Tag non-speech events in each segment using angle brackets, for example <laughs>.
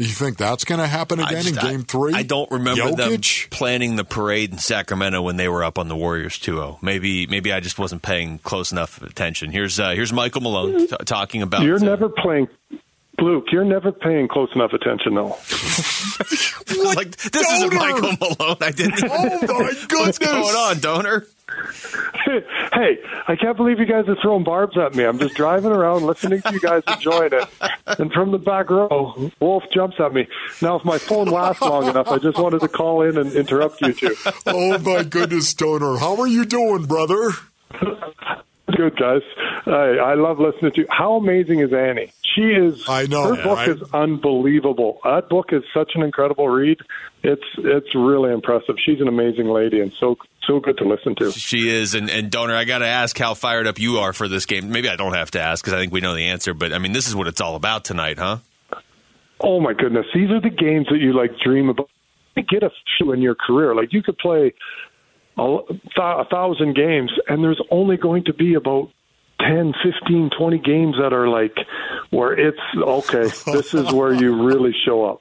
You think that's going to happen again just, in Game Three? I don't remember Jokic? them planning the parade in Sacramento when they were up on the Warriors 2-0. Maybe maybe I just wasn't paying close enough attention. Here's uh, here's Michael Malone t- talking about. You're uh, never playing, Luke. You're never paying close enough attention, though. <laughs> like this isn't Michael Malone. I didn't. Oh my goodness! <laughs> What's going on, Doaner? <laughs> hey, I can't believe you guys are throwing barbs at me. I'm just driving around listening to you guys enjoying it. And from the back row, Wolf jumps at me. Now, if my phone lasts long enough, I just wanted to call in and interrupt you two. Oh my goodness, Doaner, how are you doing, brother? <laughs> Good, guys. I, I love listening to you. How amazing is Annie? She is. I know, Her book I- is unbelievable. That book is such an incredible read. It's it's really impressive. She's an amazing lady and so so good to listen to. She is, and, and Doaner, I got to ask how fired up you are for this game. Maybe I don't have to ask because I think we know the answer. But I mean, this is what it's all about tonight, huh? Oh my goodness, these are the games that you like dream about. You Get a few in your career. Like you could play a, a thousand games, and there's only going to be about 10, 15, 20 games that are like where it's okay. This is where you really show up.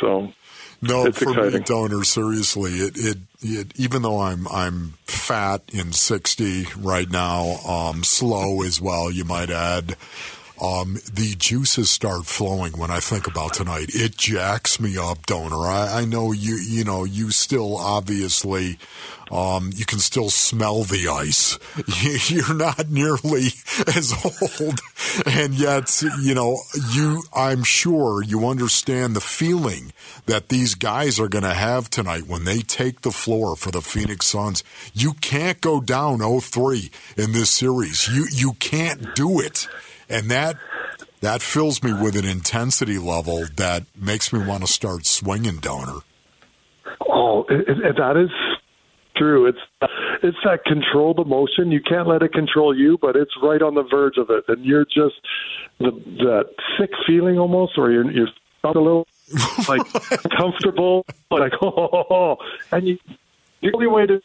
So No, It's for me, exciting. Doaner. Seriously, it, it it even though I'm I'm fat in sixty right now, um, slow as well. You might add. Um, the juices start flowing when I think about tonight. It jacks me up, Doaner. I, I know you. You know, you still obviously, um, you can still smell the ice. <laughs> You're not nearly <laughs> as old, and yet, you know, you. I'm sure you understand the feeling that these guys are going to have tonight when they take the floor for the Phoenix Suns. You can't go down 0-3 in this series. You you can't do it and that that fills me with an intensity level that makes me want to start swinging Doaner. Oh, it, it, that is true. It's it's that controlled emotion. You can't let it control you, but it's right on the verge of it, and you're just the that sick feeling almost, or you're you're a little like <laughs> comfortable, like <laughs> oh, and you the only way to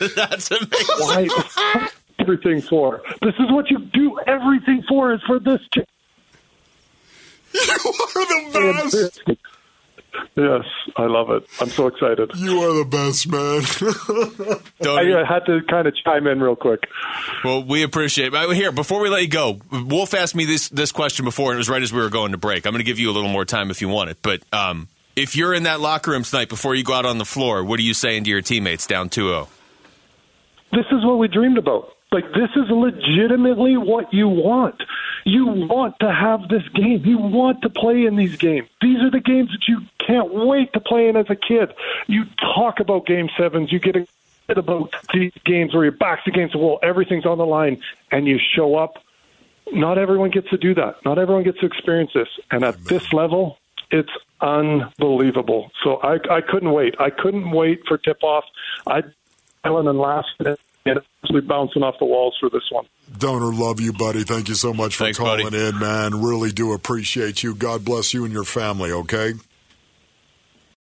<laughs> That's amazing. why everything for. This is what you do everything for is for this. ch- <laughs> You are the best. Yes, I love it. I'm so excited. You are the best, man. <laughs> I, I had to kind of chime in real quick. Well, we appreciate it. Here, before we let you go, Wolf asked me this this question before, and it was right as we were going to break. I'm going to give you a little more time if you want it. But um, if you're in that locker room tonight before you go out on the floor, what are you saying to your teammates down oh? 2-0? this is what we dreamed about. Like this is legitimately what you want. You want to have this game. You want to play in these games. These are the games that you can't wait to play in as a kid. You talk about game sevens. You get excited about these games where your back's against the wall, everything's on the line, and you show up. Not everyone gets to do that. Not everyone gets to experience this. And at this level, it's unbelievable. So I, I couldn't wait. I couldn't wait for tip off. I Ellen and last and absolutely bouncing off the walls for this one. Doaner, love you, buddy. Thank you so much for Thanks, calling buddy. in, man. Really do appreciate you. God bless you and your family, okay?